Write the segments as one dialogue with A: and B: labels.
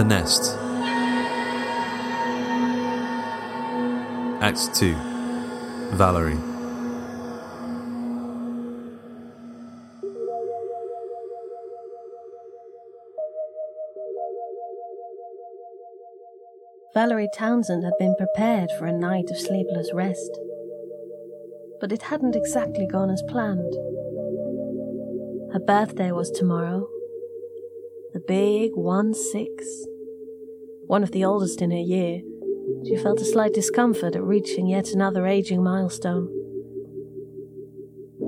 A: The Nest. Act 2 Valerie.
B: Valerie Townsend had been prepared for a night of sleepless rest. But it hadn't exactly gone as planned. Her birthday was tomorrow. The big 1 6. One of the oldest in her year, she felt a slight discomfort at reaching yet another aging milestone.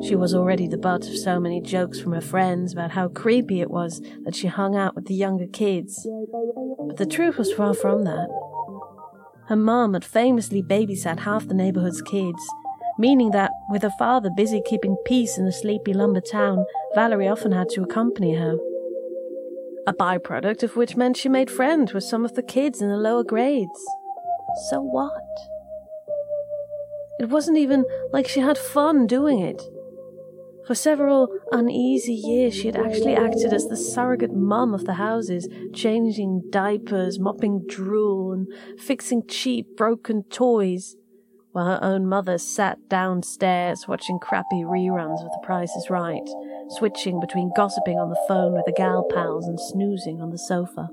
B: She was already the butt of so many jokes from her friends about how creepy it was that she hung out with the younger kids. But the truth was far from that. Her mom had famously babysat half the neighborhood's kids, meaning that, with her father busy keeping peace in the sleepy lumber town, Valerie often had to accompany her. A byproduct of which meant she made friends with some of the kids in the lower grades. So what? It wasn't even like she had fun doing it. For several uneasy years, she had actually acted as the surrogate mum of the houses, changing diapers, mopping drool, and fixing cheap, broken toys, while her own mother sat downstairs watching crappy reruns of The Price is Right, switching between gossiping on the phone with the gal pals and snoozing on the sofa.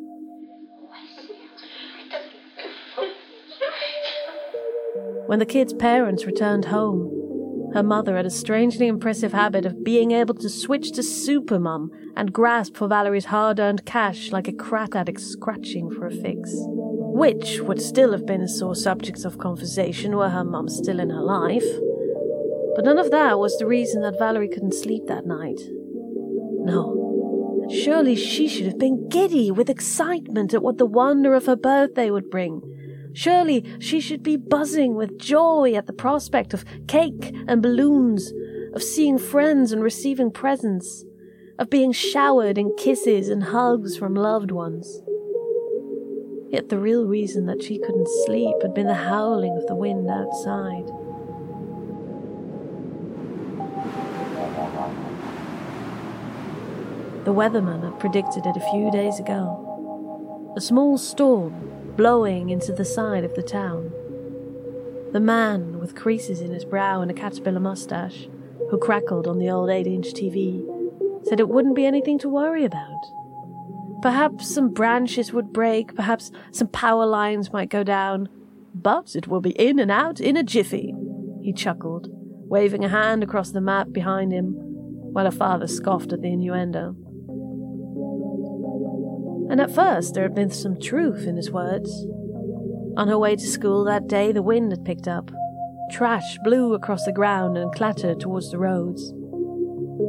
B: When the kids' parents returned home, her mother had a strangely impressive habit of being able to switch to supermum and grasp for Valerie's hard earned cash like a crack addict scratching for a fix. Which would still have been a sore subject of conversation were her mum still in her life. But none of that was the reason that Valerie couldn't sleep that night. No. Surely she should have been giddy with excitement at what the wonder of her birthday would bring. Surely she should be buzzing with joy at the prospect of cake and balloons, of seeing friends and receiving presents, of being showered in kisses and hugs from loved ones. Yet the real reason that she couldn't sleep had been the howling of the wind outside. The weatherman had predicted it a few days ago. A small storm blowing into the side of the town. The man, with creases in his brow and a caterpillar mustache, who crackled on the old 8 inch TV, said it wouldn't be anything to worry about. Perhaps some branches would break, perhaps some power lines might go down, but it will be in and out in a jiffy, he chuckled, waving a hand across the map behind him, while her father scoffed at the innuendo. And at first there had been some truth in his words. On her way to school that day, the wind had picked up. Trash blew across the ground and clattered towards the roads.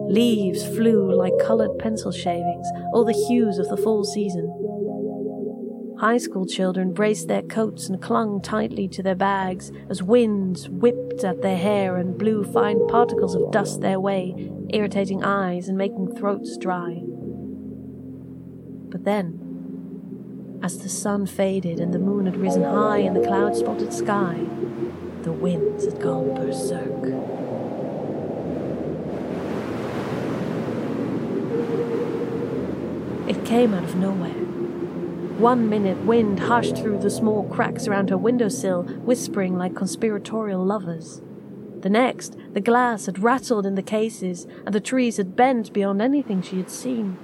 B: Leaves flew like coloured pencil shavings, all the hues of the fall season. High school children braced their coats and clung tightly to their bags as winds whipped at their hair and blew fine particles of dust their way, irritating eyes and making throats dry. But then, as the sun faded and the moon had risen high in the cloud spotted sky, the winds had gone berserk. It came out of nowhere. One minute, wind hushed through the small cracks around her windowsill, whispering like conspiratorial lovers. The next, the glass had rattled in the cases, and the trees had bent beyond anything she had seen.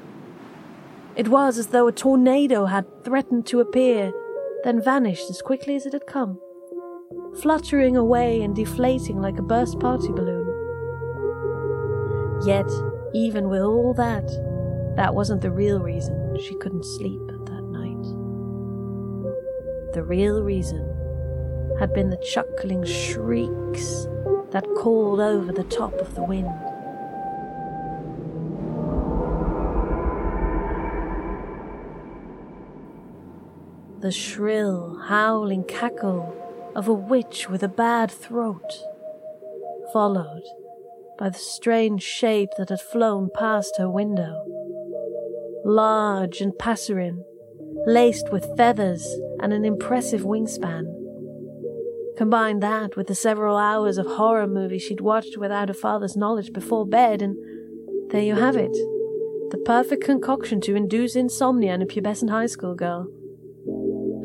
B: It was as though a tornado had threatened to appear, then vanished as quickly as it had come, fluttering away and deflating like a burst party balloon. Yet, even with all that, that wasn't the real reason she couldn't sleep that night. The real reason had been the chuckling shrieks that called over the top of the wind. The shrill, howling cackle of a witch with a bad throat, followed by the strange shape that had flown past her window large and passerine, laced with feathers and an impressive wingspan. Combine that with the several hours of horror movies she'd watched without her father's knowledge before bed, and there you have it. The perfect concoction to induce insomnia in a pubescent high school girl.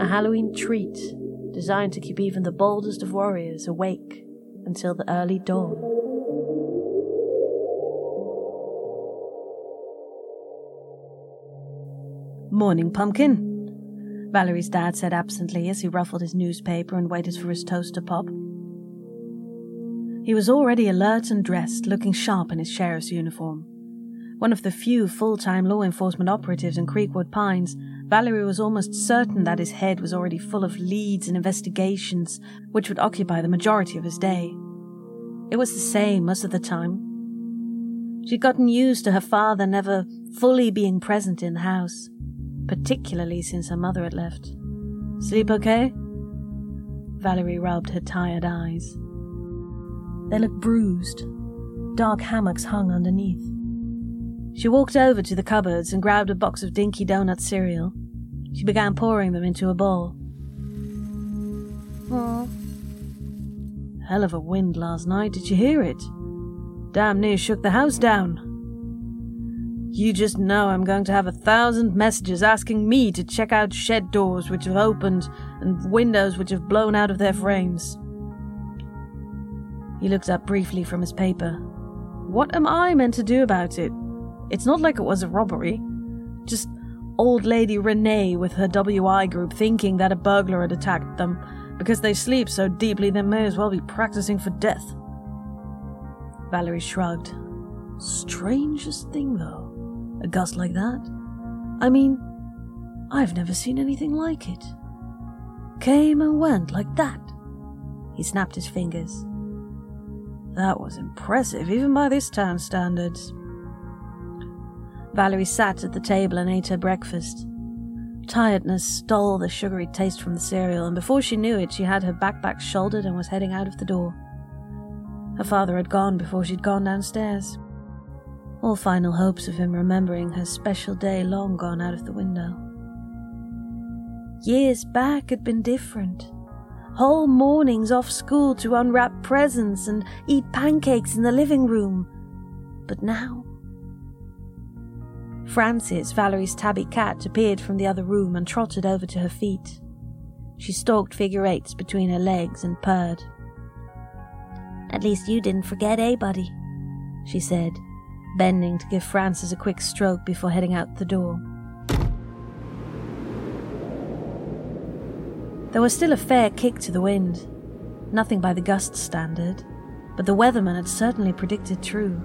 B: A Halloween treat designed to keep even the boldest of warriors awake until the early dawn.
C: Morning, Pumpkin, Valerie's dad said absently as he ruffled his newspaper and waited for his toast to pop. He was already alert and dressed, looking sharp in his sheriff's uniform. One of the few full time law enforcement operatives in Creekwood Pines, Valerie was almost certain that his head was already full of leads and investigations which would occupy the majority of his day. It was the same most of the time. She'd gotten used to her father never fully being present in the house particularly since her mother had left. Sleep okay? Valerie rubbed her tired eyes. They looked bruised. Dark hammocks hung underneath. She walked over to the cupboards and grabbed a box of Dinky Donut cereal. She began pouring them into a bowl. Aww. Hell of a wind last night, did you hear it? Damn near shook the house down. You just know I'm going to have a thousand messages asking me to check out shed doors which have opened and windows which have blown out of their frames. He looked up briefly from his paper. What am I meant to do about it? It's not like it was a robbery. Just old lady Renee with her WI group thinking that a burglar had attacked them because they sleep so deeply they may as well be practicing for death. Valerie shrugged. Strangest thing, though. A gust like that? I mean, I've never seen anything like it. Came and went like that. He snapped his fingers. That was impressive, even by this town's standards. Valerie sat at the table and ate her breakfast. Tiredness stole the sugary taste from the cereal, and before she knew it, she had her backpack shouldered and was heading out of the door. Her father had gone before she'd gone downstairs. All final hopes of him remembering her special day long gone out of the window.
B: Years back had been different. Whole mornings off school to unwrap presents and eat pancakes in the living room. But now. Frances, Valerie's tabby cat, appeared from the other room and trotted over to her feet. She stalked figure eights between her legs and purred. At least you didn't forget, eh, buddy? She said, bending to give Frances a quick stroke before heading out the door. There was still a fair kick to the wind. Nothing by the gust standard, but the weatherman had certainly predicted true.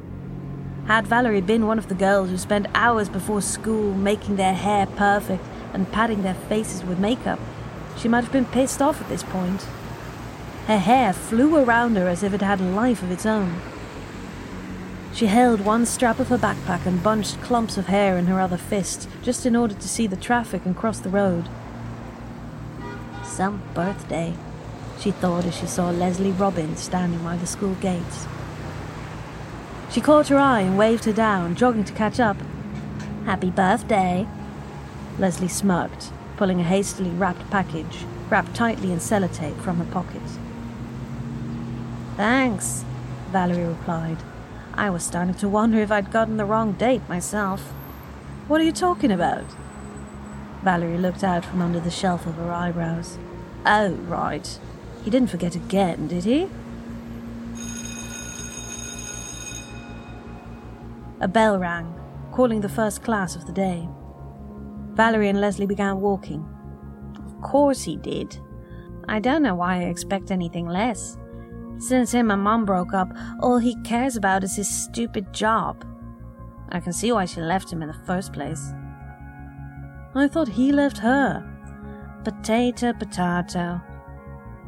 B: Had Valerie been one of the girls who spent hours before school making their hair perfect and padding their faces with makeup, she might have been pissed off at this point. Her hair flew around her as if it had a life of its own. She held one strap of her backpack and bunched clumps of hair in her other fist, just in order to see the traffic and cross the road. Some birthday, she thought as she saw Leslie Robbins standing by the school gates. She caught her eye and waved her down, jogging to catch up. Happy birthday! Leslie smirked, pulling a hastily wrapped package, wrapped tightly in sellotape, from her pocket. Thanks, Valerie replied. I was starting to wonder if I'd gotten the wrong date myself. What are you talking about? Valerie looked out from under the shelf of her eyebrows. Oh, right. He didn't forget again, did he? A bell rang, calling the first class of the day. Valerie and Leslie began walking. Of course he did. I don't know why I expect anything less. Since him and Mom broke up, all he cares about is his stupid job. I can see why she left him in the first place. I thought he left her. Potato, potato.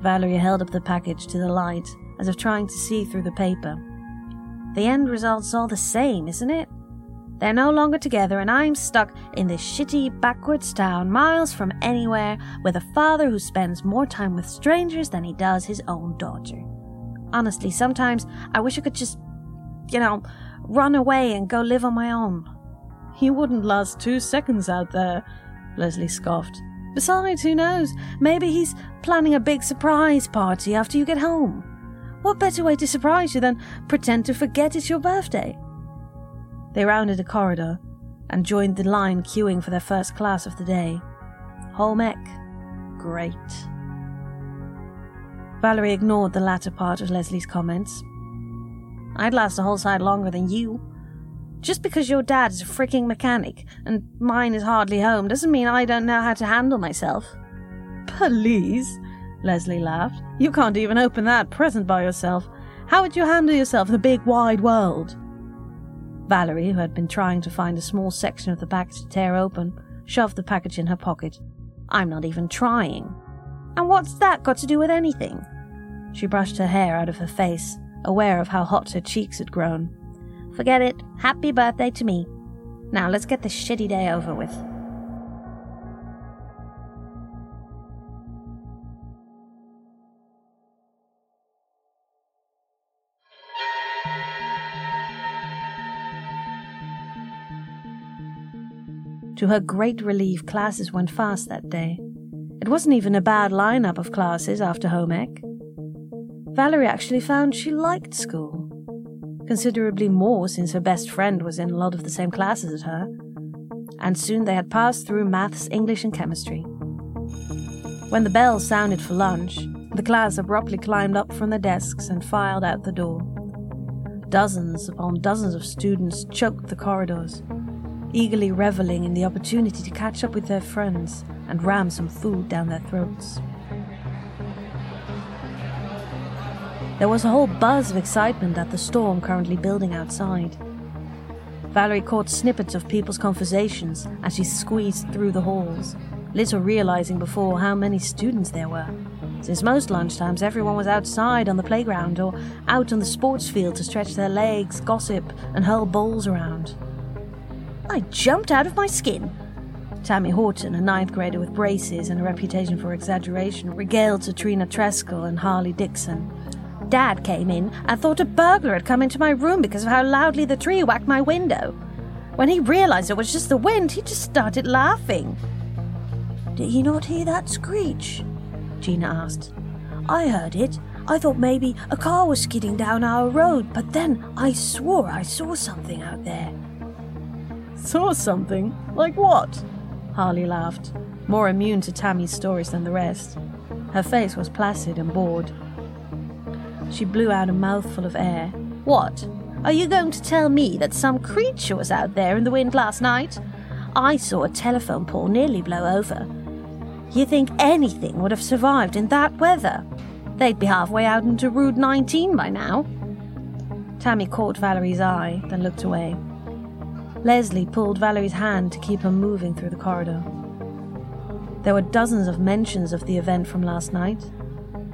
B: Valerie held up the package to the light, as if trying to see through the paper. The end result's all the same, isn't it? They're no longer together, and I'm stuck in this shitty backwards town, miles from anywhere, with a father who spends more time with strangers than he does his own daughter. Honestly, sometimes I wish I could just, you know, run away and go live on my own. You wouldn't last two seconds out there, Leslie scoffed. Besides, who knows? Maybe he's planning a big surprise party after you get home. What better way to surprise you than pretend to forget it's your birthday? They rounded a corridor and joined the line queuing for their first class of the day. Home ec. Great. Valerie ignored the latter part of Leslie's comments. I'd last a whole side longer than you. Just because your dad is a freaking mechanic and mine is hardly home doesn't mean I don't know how to handle myself. Please, Leslie laughed. You can't even open that present by yourself. How would you handle yourself in the big wide world? Valerie, who had been trying to find a small section of the package to tear open, shoved the package in her pocket. I'm not even trying. And what's that got to do with anything? She brushed her hair out of her face, aware of how hot her cheeks had grown. Forget it. Happy birthday to me. Now let's get this shitty day over with. To her great relief, classes went fast that day. It wasn't even a bad lineup of classes after home ec. Valerie actually found she liked school, considerably more since her best friend was in a lot of the same classes as her, and soon they had passed through maths, English, and chemistry. When the bell sounded for lunch, the class abruptly climbed up from their desks and filed out the door. Dozens upon dozens of students choked the corridors, eagerly reveling in the opportunity to catch up with their friends and ram some food down their throats. There was a whole buzz of excitement at the storm currently building outside. Valerie caught snippets of people's conversations as she squeezed through the halls, little realizing before how many students there were, since most lunchtimes everyone was outside on the playground or out on the sports field to stretch their legs, gossip, and hurl balls around. I jumped out of my skin. Tammy Horton, a ninth grader with braces and a reputation for exaggeration, regaled Katrina Trina Treskel and Harley Dixon. Dad came in and thought a burglar had come into my room because of how loudly the tree whacked my window. When he realized it was just the wind, he just started laughing.
D: Did you not hear that screech? Gina asked. I heard it. I thought maybe a car was skidding down our road, but then I swore I saw something out there.
B: Saw something? Like what? Harley laughed, more immune to Tammy's stories than the rest. Her face was placid and bored. She blew out a mouthful of air.
D: What? Are you going to tell me that some creature was out there in the wind last night? I saw a telephone pole nearly blow over. You think anything would have survived in that weather? They'd be halfway out into Route 19 by now.
B: Tammy caught Valerie's eye, then looked away. Leslie pulled Valerie's hand to keep her moving through the corridor. There were dozens of mentions of the event from last night,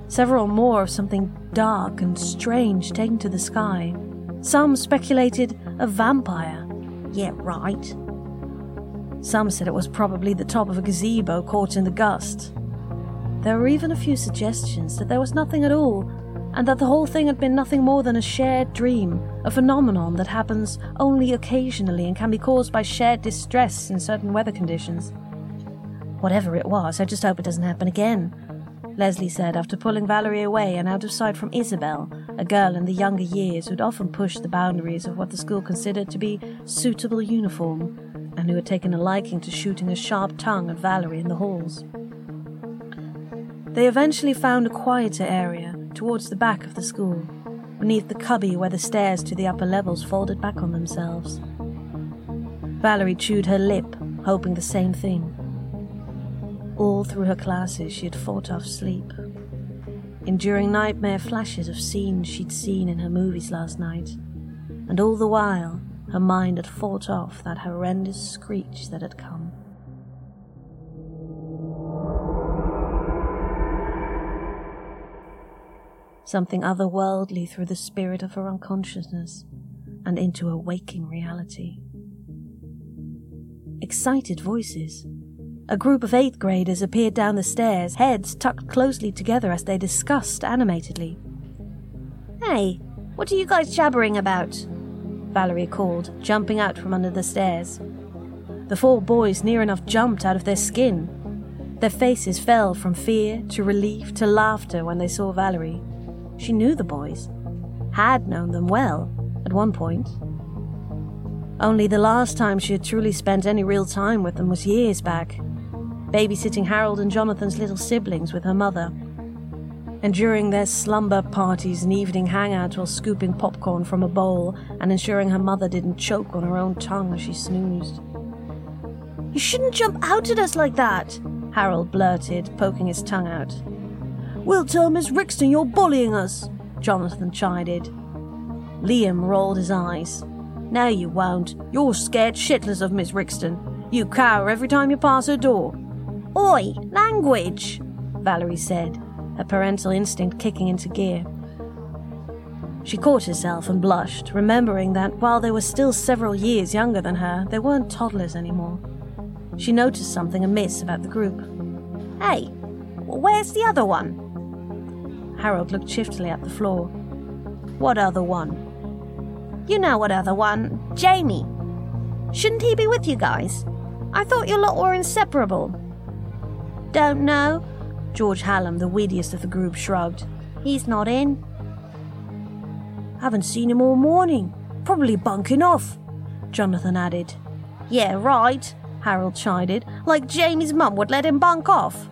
B: several more of something dark and strange taken to the sky. Some speculated a vampire.
D: Yeah, right.
B: Some said it was probably the top of a gazebo caught in the gust. There were even a few suggestions that there was nothing at all, and that the whole thing had been nothing more than a shared dream, a phenomenon that happens only occasionally and can be caused by shared distress in certain weather conditions. Whatever it was, I just hope it doesn't happen again, Leslie said after pulling Valerie away and out of sight from Isabel, a girl in the younger years who'd often pushed the boundaries of what the school considered to be suitable uniform, and who had taken a liking to shooting a sharp tongue at Valerie in the halls. They eventually found a quieter area towards the back of the school, beneath the cubby where the stairs to the upper levels folded back on themselves. Valerie chewed her lip, hoping the same thing. All through her classes, she had fought off sleep, enduring nightmare flashes of scenes she'd seen in her movies last night, and all the while, her mind had fought off that horrendous screech that had come. Something otherworldly through the spirit of her unconsciousness and into a waking reality. Excited voices a group of eighth graders appeared down the stairs, heads tucked closely together as they discussed animatedly.
D: Hey, what are you guys jabbering about? Valerie called, jumping out from under the stairs.
B: The four boys near enough jumped out of their skin. Their faces fell from fear to relief to laughter when they saw Valerie. She knew the boys, had known them well at one point. Only the last time she had truly spent any real time with them was years back, babysitting Harold and Jonathan's little siblings with her mother. And during their slumber parties and evening hangouts while scooping popcorn from a bowl and ensuring her mother didn't choke on her own tongue as she snoozed.
D: You shouldn't jump out at us like that, Harold blurted, poking his tongue out.
E: We'll tell Miss Rixton you're bullying us, Jonathan chided.
B: Liam rolled his eyes.
E: No, you won't. You're scared shitless of Miss Rixton. You cower every time you pass her door.
D: Oi, language,
B: Valerie said, her parental instinct kicking into gear. She caught herself and blushed, remembering that while they were still several years younger than her, they weren't toddlers anymore. She noticed something amiss about the group.
D: Hey, where's the other one?
B: Harold looked shiftily at the floor.
E: What other one?
D: You know what other one. Jamie. Shouldn't he be with you guys? I thought your lot were inseparable.
E: Don't know. George Hallam, the wittiest of the group, shrugged. He's not in. Haven't seen him all morning. Probably bunking off, Jonathan added.
D: Yeah, right, Harold chided, like Jamie's mum would let him bunk off.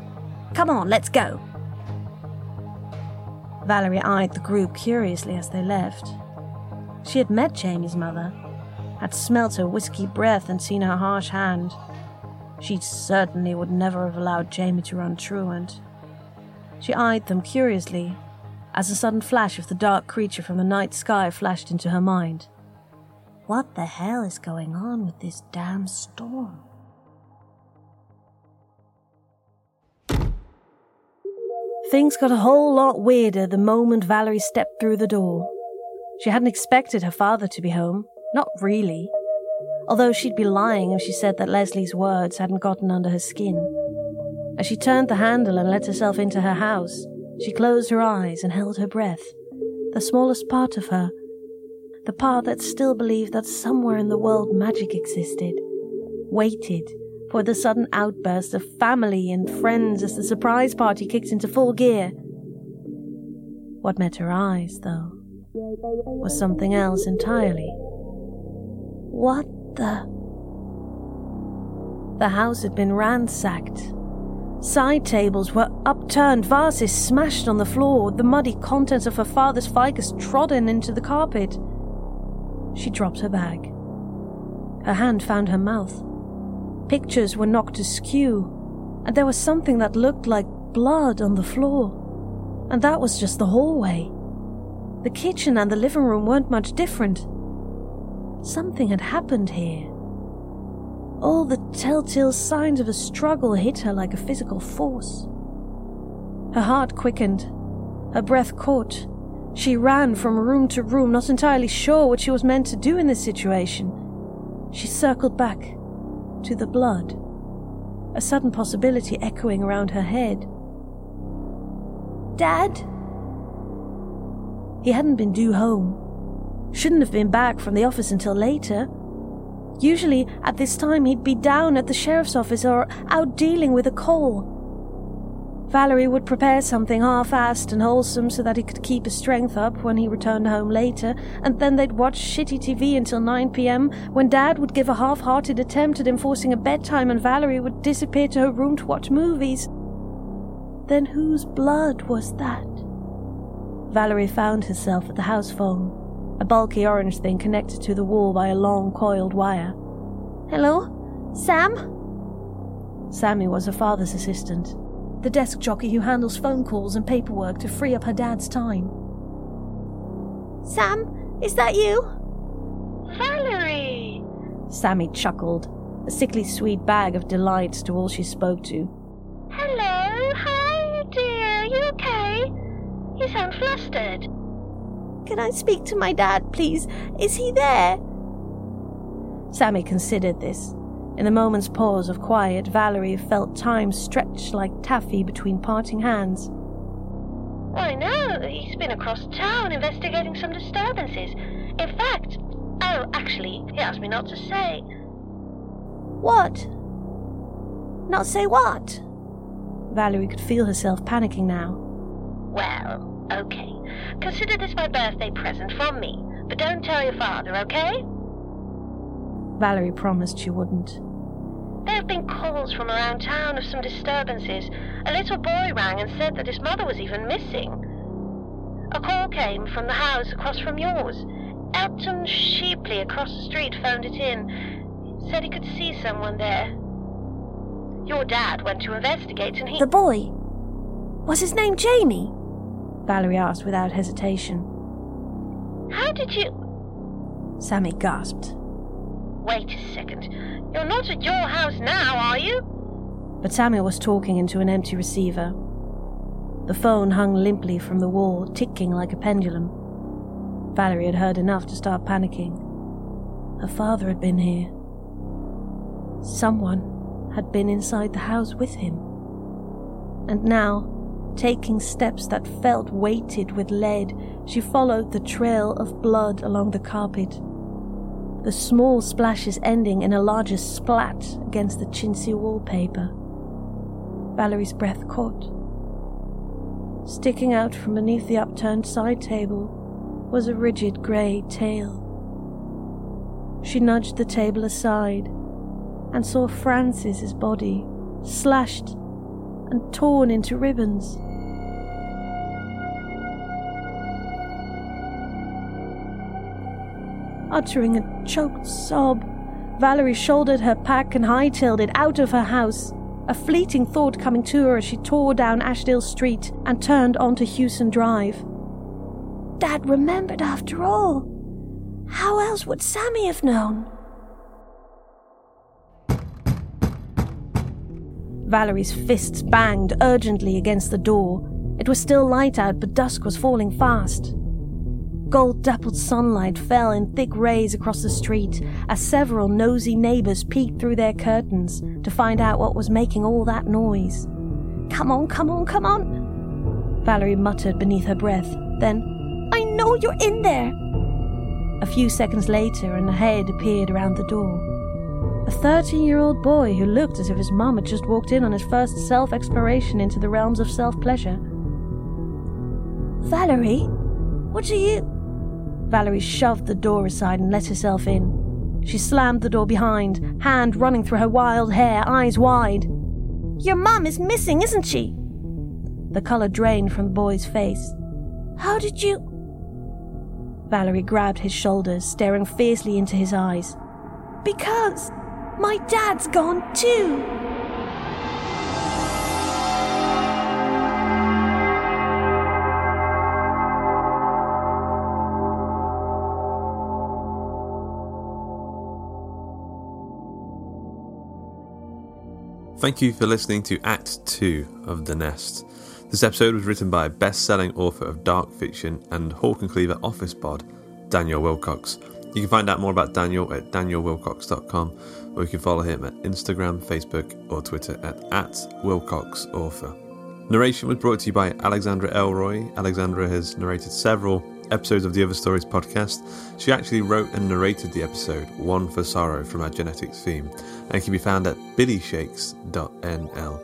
D: Come on, let's go.
B: Valerie eyed the group curiously as they left. She had met Jamie's mother, had smelt her whisky breath and seen her harsh hand. She certainly would never have allowed Jamie to run truant. She eyed them curiously as a sudden flash of the dark creature from the night sky flashed into her mind.
D: What the hell is going on with this damn storm?
B: Things got a whole lot weirder the moment Valerie stepped through the door. She hadn't expected her father to be home. Not really although she'd be lying if she said that Leslie's words hadn't gotten under her skin. As she turned the handle and let herself into her house, she closed her eyes and held her breath. The smallest part of her, the part that still believed that somewhere in the world magic existed, waited for the sudden outburst of family and friends as the surprise party kicked into full gear. What met her eyes, though, was something else entirely. What the? The house had been ransacked. Side tables were upturned, vases smashed on the floor, the muddy contents of her father's ficus trodden into the carpet. She dropped her bag. Her hand found her mouth. Pictures were knocked askew, and there was something that looked like blood on the floor. And that was just the hallway. The kitchen and the living room weren't much different. Something had happened here. All the telltale signs of a struggle hit her like a physical force. Her heart quickened, her breath caught. She ran from room to room, not entirely sure what she was meant to do in this situation. She circled back to the blood, a sudden possibility echoing around her head. Dad? He hadn't been due home. Shouldn't have been back from the office until later. Usually, at this time, he'd be down at the sheriff's office or out dealing with a call. Valerie would prepare something half assed and wholesome so that he could keep his strength up when he returned home later, and then they'd watch shitty TV until 9 pm when Dad would give a half hearted attempt at enforcing a bedtime and Valerie would disappear to her room to watch movies. Then whose blood was that? Valerie found herself at the house phone, a bulky orange thing connected to the wall by a long coiled wire. Hello? Sam? Sammy was her father's assistant, the desk jockey who handles phone calls and paperwork to free up her dad's time. Sam, is that you?
F: Valerie!
B: Sammy chuckled, a sickly sweet bag of delights to all she spoke to.
F: Hello, how are you, dear? You okay? You sound flustered.
B: Can I speak to my dad, please? Is he there? Sammy considered this. In the moment's pause of quiet, Valerie felt time stretch like taffy between parting hands.
F: I know. he's been across town investigating some disturbances. In fact, oh, actually, he asked me not to say.
B: What? Not say what? Valerie could feel herself panicking now.
F: Well, okay. Consider this my birthday present from me, but don't tell your father, okay?
B: Valerie promised she wouldn't.
F: There have been calls from around town of some disturbances. A little boy rang and said that his mother was even missing. A call came from the house across from yours. Elton Sheepley across the street phoned it in. Said he could see someone there. Your dad went to investigate and he.
B: The boy? Was his name Jamie? Valerie asked without hesitation.
F: How did you.
B: Sammy gasped.
F: Wait a second. You're not at your house now, are you?
B: But Samuel was talking into an empty receiver. The phone hung limply from the wall, ticking like a pendulum. Valerie had heard enough to start panicking. Her father had been here. Someone had been inside the house with him. And now, taking steps that felt weighted with lead, she followed the trail of blood along the carpet the small splashes ending in a larger splat against the chintzy wallpaper. Valerie's breath caught. Sticking out from beneath the upturned side table was a rigid grey tail. She nudged the table aside and saw Frances's body slashed and torn into ribbons. Uttering a choked sob, Valerie shouldered her pack and hightailed it out of her house, a fleeting thought coming to her as she tore down Ashdale Street and turned onto Hewson Drive. Dad remembered after all. How else would Sammy have known? Valerie's fists banged urgently against the door. It was still light out, but dusk was falling fast. Gold dappled sunlight fell in thick rays across the street as several nosy neighbors peeked through their curtains to find out what was making all that noise. Come on, come on, come on! Valerie muttered beneath her breath. Then, I know you're in there! A few seconds later, and a head appeared around the door. A A 13 year old boy who looked as if his mum had just walked in on his first self exploration into the realms of self pleasure.
G: Valerie, what are you.
B: Valerie shoved the door aside and let herself in. She slammed the door behind, hand running through her wild hair, eyes wide.
G: Your mum is missing, isn't she?
B: The colour drained from the boy's face.
G: How did you.
B: Valerie grabbed his shoulders, staring fiercely into his eyes.
G: Because my dad's gone too.
A: Thank you for listening to Act 2 of The Nest. This episode was written by best selling author of dark fiction and Hawk and Cleaver office bod, Daniel Willcocks. You can find out more about Daniel at danielwillcocks.com or you can follow him at Instagram, Facebook, or Twitter at, at WillcocksAuthor. Narration was brought to you by Alexandra Elroy. Alexandra has narrated several episodes of the Other Stories podcast. She actually wrote and narrated the episode One for Sorrow from our genetics theme and can be found at billyshakes.nl.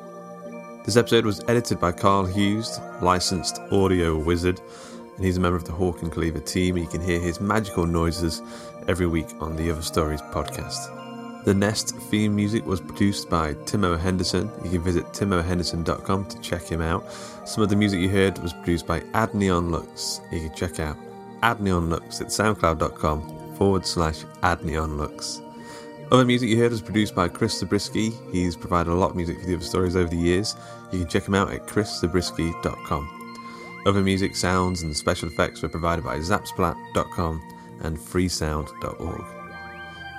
A: This episode was edited by Karl Hughes, licensed audio wizard, and he's a member of the Hawk and Cleaver team. You can hear his magical noises every week on the Other Stories podcast. The Nest theme music was produced by Timo Henderson. You can visit timohenderson.com to check him out. Some of the music you heard was produced by Adneonlux. You can check out Adneonlux at soundcloud.com forward slash Adneonlux. Other music you heard was produced by Chris Zabriskie. He's provided a lot of music for the other stories over the years. You can check him out at chriszabriskie.com. Other music, sounds, and special effects were provided by zapsplat.com and freesound.org.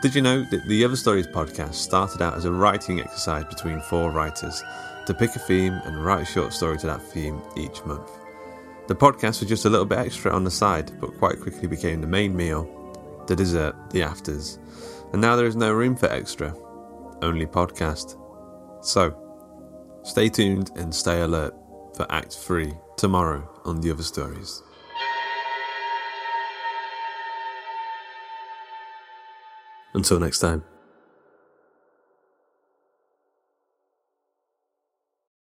A: Did you know that the Other Stories podcast started out as a writing exercise between four writers to pick a theme and write a short story to that theme each month? The podcast was just a little bit extra on the side, but quite quickly became the main meal, the dessert, the afters. And now there is no room for extra, only podcast. So, stay tuned and stay alert for Act 3 tomorrow on The Other Stories. Until next time.